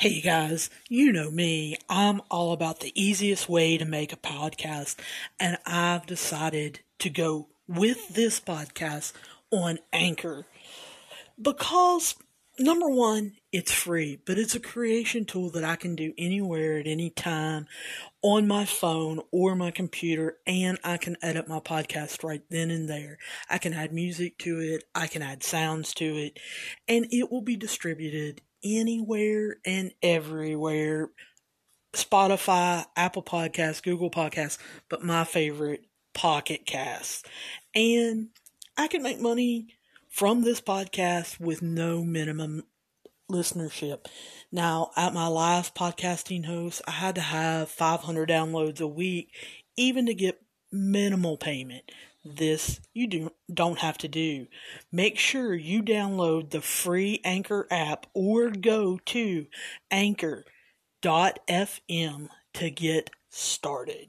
Hey guys, you know me. I'm all about the easiest way to make a podcast, and I've decided to go with this podcast on Anchor because number one, it's free, but it's a creation tool that I can do anywhere at any time on my phone or my computer, and I can edit my podcast right then and there. I can add music to it, I can add sounds to it, and it will be distributed anywhere and everywhere. Spotify, Apple Podcasts, Google Podcasts, but my favorite, Pocket Casts. And I can make money from this podcast with no minimum listenership. Now, at my last podcasting host, I had to have 500 downloads a week, even to get minimal payment. This you do, don't have to do. Make sure you download the free Anchor app or go to anchor.fm to get started.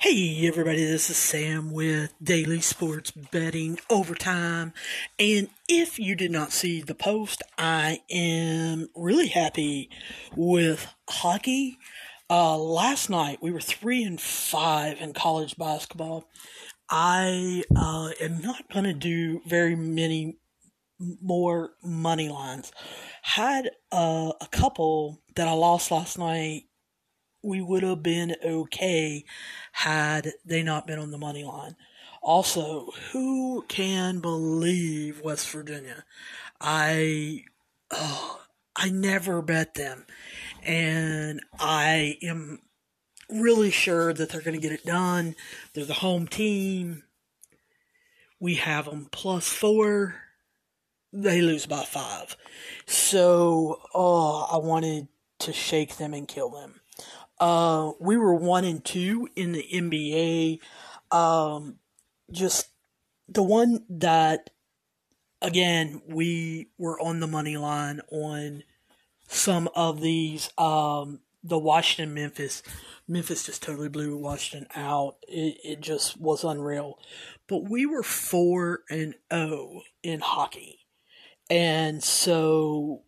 Hey everybody, this is Sam with Daily Sports Betting Overtime. And if you did not see the post, I am really happy with hockey. Uh, last night we were three and five in college basketball. I uh, am not going to do very many more money lines. Had uh, a couple that I lost last night. We would have been okay had they not been on the money line. Also, who can believe West Virginia? I, oh, I never bet them and I am really sure that they're going to get it done. They're the home team. We have them plus four. They lose by five. So, oh, I wanted to shake them and kill them. Uh, we were one and two in the NBA. Um, just the one that, again, we were on the money line on some of these um, the Washington Memphis Memphis just totally blew Washington out. It, it just was unreal. But we were 4 and 0 in hockey. And so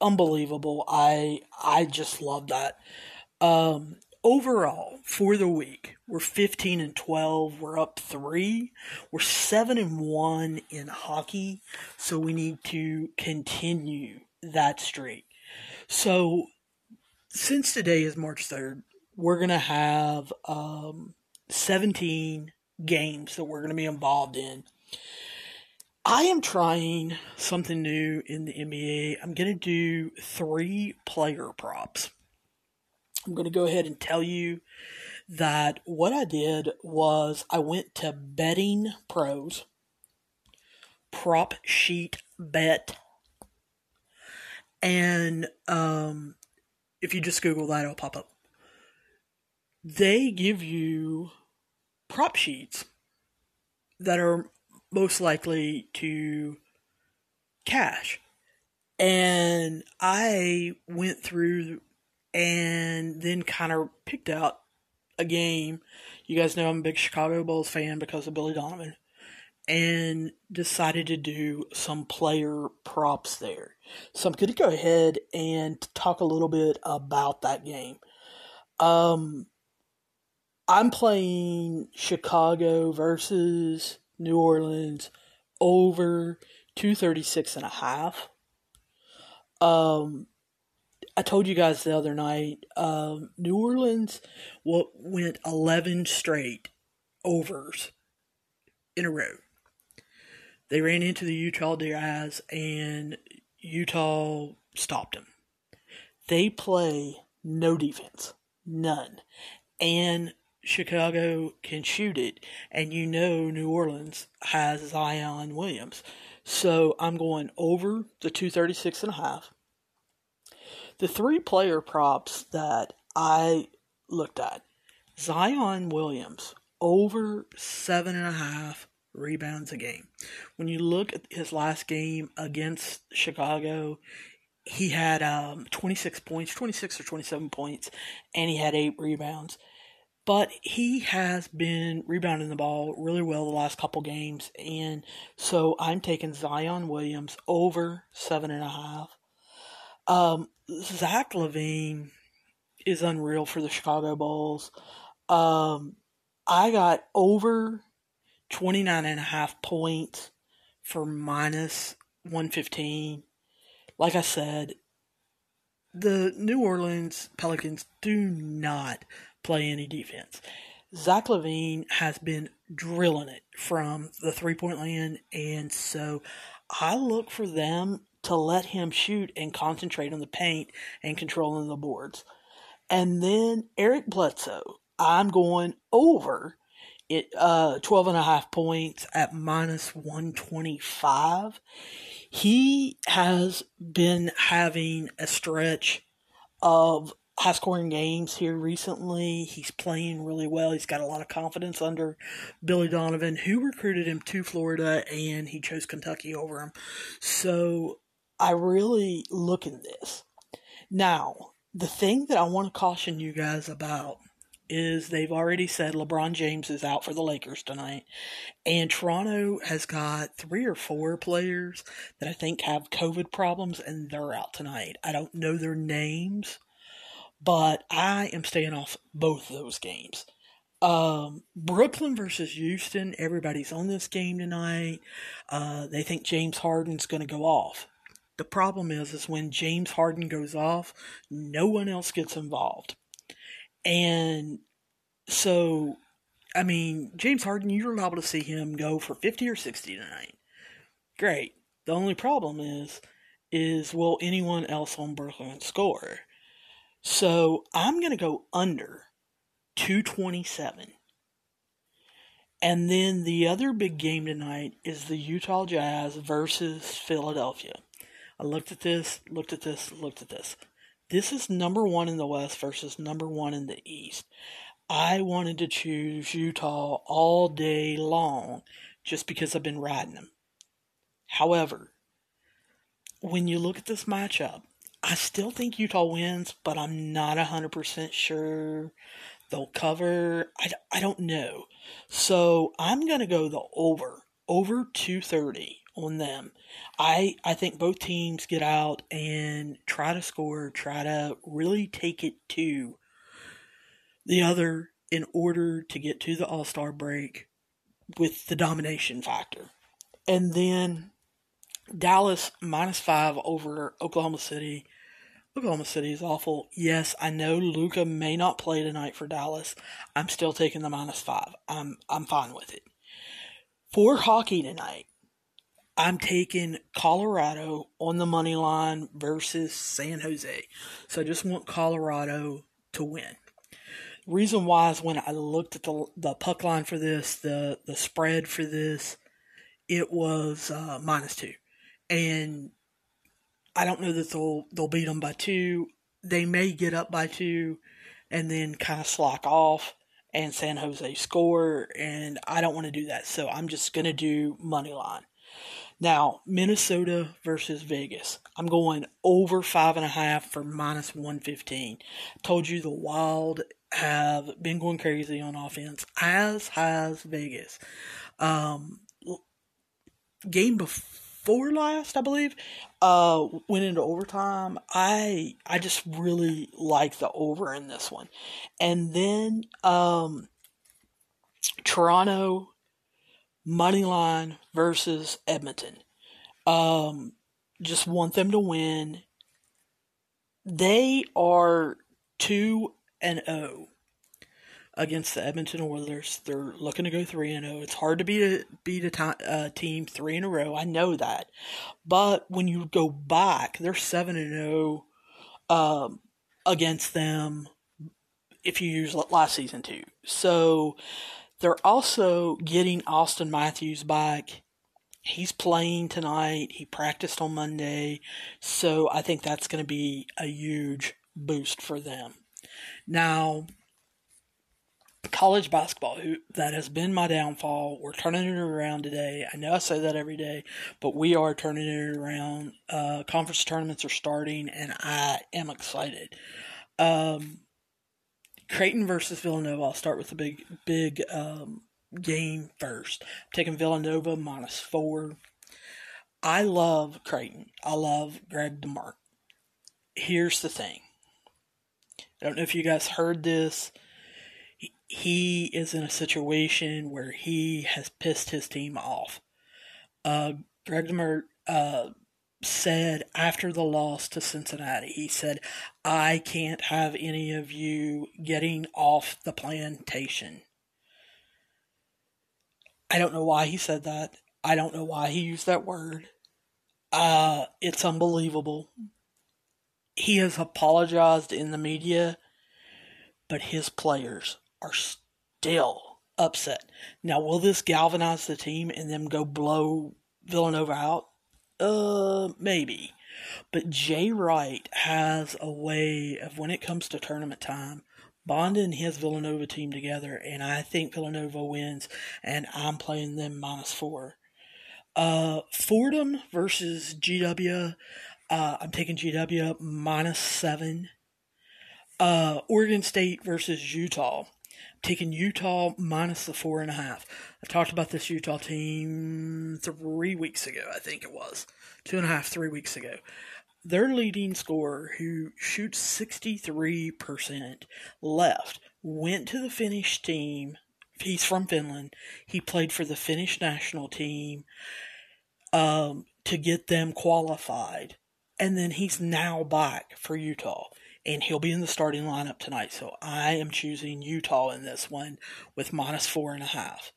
unbelievable. I I just love that. Um, overall for the week, we're 15 and 12. We're up 3. We're 7 and 1 in hockey. So we need to continue that streak. So, since today is March 3rd, we're going to have um, 17 games that we're going to be involved in. I am trying something new in the NBA. I'm going to do three player props. I'm going to go ahead and tell you that what I did was I went to Betting Pros, Prop Sheet Bet and um, if you just Google that, it'll pop up. They give you prop sheets that are most likely to cash. And I went through and then kind of picked out a game. You guys know I'm a big Chicago Bulls fan because of Billy Donovan and decided to do some player props there. So I'm going to go ahead and talk a little bit about that game. Um, I'm playing Chicago versus New Orleans over 236 and a half. Um, I told you guys the other night, um, New Orleans went 11 straight overs in a row. They ran into the Utah Jazz and Utah stopped them. They play no defense, none. And Chicago can shoot it, and you know New Orleans has Zion Williams. So I'm going over the 236 and a half. The three player props that I looked at Zion Williams over seven and a half rebounds a game. When you look at his last game against Chicago, he had um, 26 points, 26 or 27 points, and he had eight rebounds. But he has been rebounding the ball really well the last couple games, and so I'm taking Zion Williams over seven and a half. Um, Zach LaVine is unreal for the Chicago Bulls. Um, I got over 29 and a half points for minus 115. Like I said, the New Orleans Pelicans do not play any defense. Zach LaVine has been drilling it from the three point land, and so I look for them to let him shoot and concentrate on the paint and controlling the boards. And then Eric Bledsoe, I'm going over it uh 12 and a half points at minus 125 he has been having a stretch of high scoring games here recently. He's playing really well. He's got a lot of confidence under Billy Donovan, who recruited him to Florida and he chose Kentucky over him. So I really look at this. Now, the thing that I want to caution you guys about is they've already said LeBron James is out for the Lakers tonight. And Toronto has got three or four players that I think have COVID problems and they're out tonight. I don't know their names, but I am staying off both those games. Um, Brooklyn versus Houston, everybody's on this game tonight. Uh, they think James Harden's going to go off. The problem is, is when James Harden goes off, no one else gets involved. And so, I mean, James Harden, you're liable to see him go for 50 or 60 tonight. Great. The only problem is, is will anyone else on Brooklyn score? So I'm going to go under 227. And then the other big game tonight is the Utah Jazz versus Philadelphia. I looked at this, looked at this, looked at this. This is number one in the West versus number one in the East. I wanted to choose Utah all day long just because I've been riding them. However, when you look at this matchup, I still think Utah wins, but I'm not 100% sure they'll cover. I, I don't know. So I'm going to go the over, over 230 on them. I I think both teams get out and try to score, try to really take it to the other in order to get to the All-Star break with the domination factor. And then Dallas minus 5 over Oklahoma City. Oklahoma City is awful. Yes, I know Luka may not play tonight for Dallas. I'm still taking the minus 5. I'm I'm fine with it. For hockey tonight, I'm taking Colorado on the money line versus San Jose. So I just want Colorado to win. Reason why is when I looked at the the puck line for this, the the spread for this, it was uh, minus two, and I don't know that they'll they'll beat them by two. They may get up by two, and then kind of slack off, and San Jose score, and I don't want to do that. So I'm just gonna do money line. Now, Minnesota versus Vegas. I'm going over five and a half for minus 115. Told you the Wild have been going crazy on offense, as has Vegas. Um, game before last, I believe, uh, went into overtime. I I just really like the over in this one, and then um, Toronto money line versus Edmonton. Um, just want them to win. They are two and zero oh against the Edmonton Oilers. They're looking to go three and zero. Oh. It's hard to beat a beat a t- uh, team three in a row. I know that, but when you go back, they're seven and zero oh, um, against them. If you use last season too, so they're also getting Auston Matthews back. He's playing tonight. He practiced on Monday. So I think that's going to be a huge boost for them. Now, college basketball, who, that has been my downfall. We're turning it around today. I know I say that every day, but we are turning it around. Uh, conference tournaments are starting, and I am excited. Um, Creighton versus Villanova. I'll start with the big big um, game first. I'm taking Villanova minus four. I love Creighton. I love Greg McDermott. here's the thing. I don't know if you guys heard this. He is in a situation where he has pissed his team off. Uh, Greg McDermott uh, said after the loss to Cincinnati, he said, I can't have any of you getting off the plantation. I don't know why he said that. I don't know why he used that word. Uh, it's unbelievable. He has apologized in the media, but his players are still upset. Now, will this galvanize the team and them go blow Villanova out? Uh, maybe. But Jay Wright has a way of when it comes to tournament time, bonding his Villanova team together, and I think Villanova wins, and I'm playing them minus four. Uh, Fordham versus GW. Uh, I'm taking GW minus seven. Uh, Oregon State versus Utah taking Utah minus the four and a half. I talked about this Utah team three weeks ago, I think it was. Two and a half, three weeks ago. Their leading scorer, who shoots 63% left, went to the Finnish team. He's from Finland. He played for the Finnish national team um, to get them qualified. And then he's now back for Utah and he'll be in the starting lineup tonight. So I am choosing Utah in this one with minus four and a half.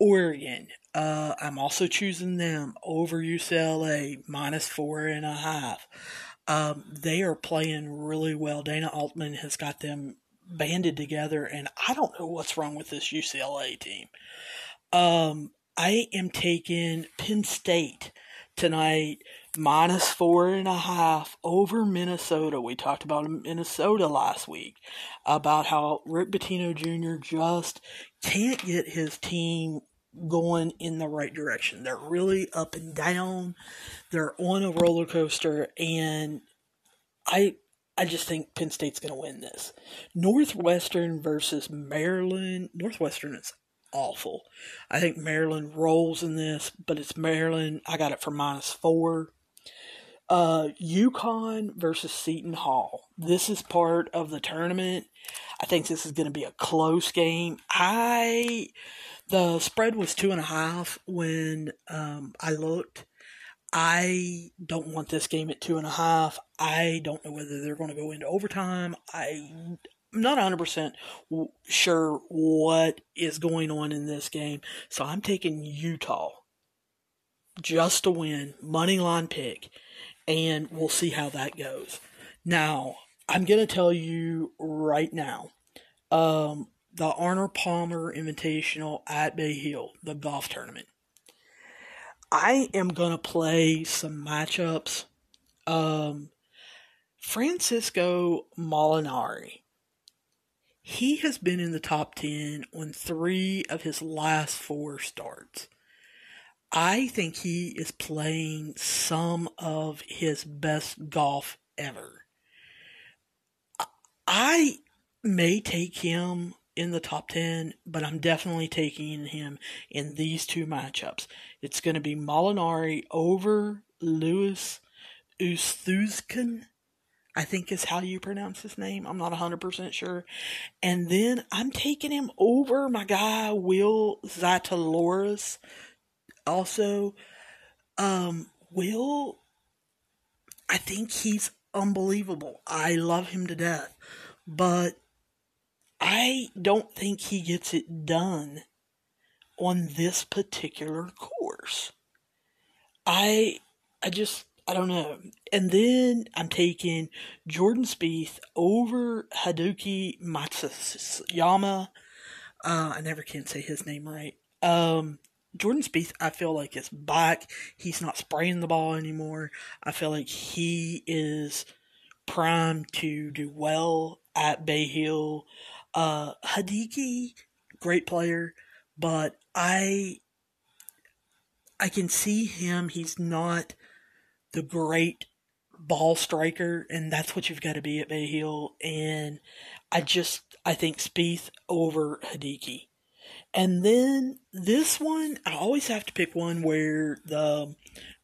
Oregon, uh, I'm also choosing them over UCLA minus four and a half. Um, they are playing really well. Dana Altman has got them banded together, and I don't know what's wrong with this UCLA team. Um, I am taking Penn State tonight minus four and a half over Minnesota. We talked about Minnesota last week about how Rick Pitino Jr. just can't get his team going in the right direction. They're really up and down. They're on a roller coaster and I I just think Penn State's going to win this. Northwestern versus Maryland. Northwestern is awful. I think Maryland rolls in this, but it's Maryland. I got it for minus four. Uh, UConn versus Seton Hall. This is part of the tournament. I think this is going to be a close game. I the spread was two and a half when um, I looked. I don't want this game at two and a half. I don't know whether they're going to go into overtime. I I'm not 100% sure what is going on in this game. So I'm taking Utah just to win, money line pick, and we'll see how that goes. Now, I'm going to tell you right now um, the Arnold Palmer Invitational at Bay Hill, the golf tournament. I am going to play some matchups. Um, Francesco Molinari he has been in the top 10 on three of his last four starts. I think he is playing some of his best golf ever. I may take him in the top 10, but I'm definitely taking him in these two matchups. It's going to be Molinari over Louis Oosthuizen I think is how you pronounce his name. I'm not 100% sure. And then I'm taking him over my guy, Will Zalatoris. Also, um, Will, I think he's unbelievable. I love him to death. But I don't think he gets it done on this particular course. I I just I don't know. And then I'm taking Jordan Spieth over Hideki Matsuyama. Uh, I never can say his name right. Um, Jordan Spieth, I feel like is back. He's not spraying the ball anymore. I feel like he is primed to do well at Bay Hill. Uh, Hadiki, great player, but I I can see him. He's not the great ball striker, and that's what you've got to be at Bay Hill. And I just I think Spieth over Hideki. And then this one, I always have to pick one where the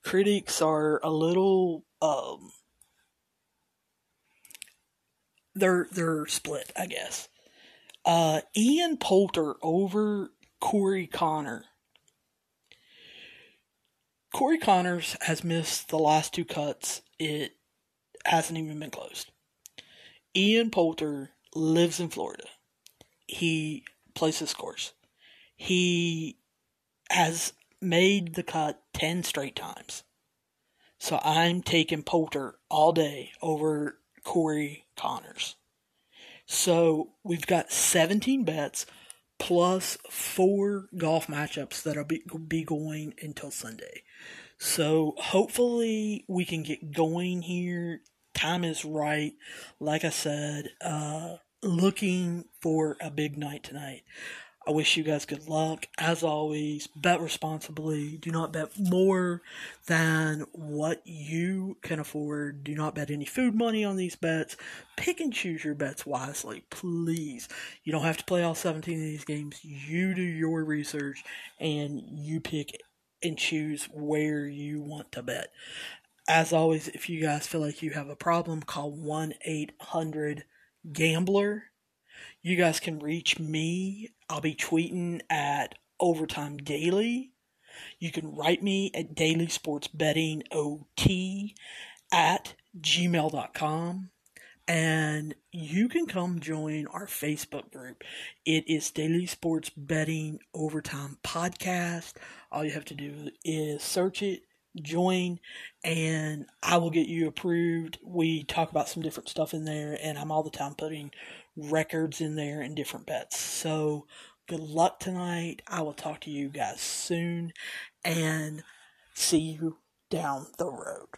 critics are a little um, they're they're split, I guess. Uh, Ian Poulter over Corey Connor. Corey Conners has missed the last two cuts. It hasn't even been closed. Ian Poulter lives in Florida. He plays his course. He has made the cut 10 straight times. So I'm taking Poulter all day over Corey Conners. So we've got 17 bets plus four golf matchups that'll be, be going until Sunday. So hopefully we can get going here. Time is right. Like I said, uh, looking for a big night tonight. I wish you guys good luck. As always, bet responsibly. Do not bet more than what you can afford. Do not bet any food money on these bets. Pick and choose your bets wisely, please. You don't have to play all 17 of these games. You do your research and you pick and choose where you want to bet. As always, if you guys feel like you have a problem, call 1 800 Gambler you guys can reach me. I'll be tweeting at Overtime Daily. You can write me at Daily Sports Betting OT at gmail.com. And you can come join our Facebook group. It is Daily Sports Betting Overtime Podcast. All you have to do is search it, join, and I will get you approved. We talk about some different stuff in there, and I'm all the time putting records in there and different bets. So good luck tonight. I will talk to you guys soon and see you down the road.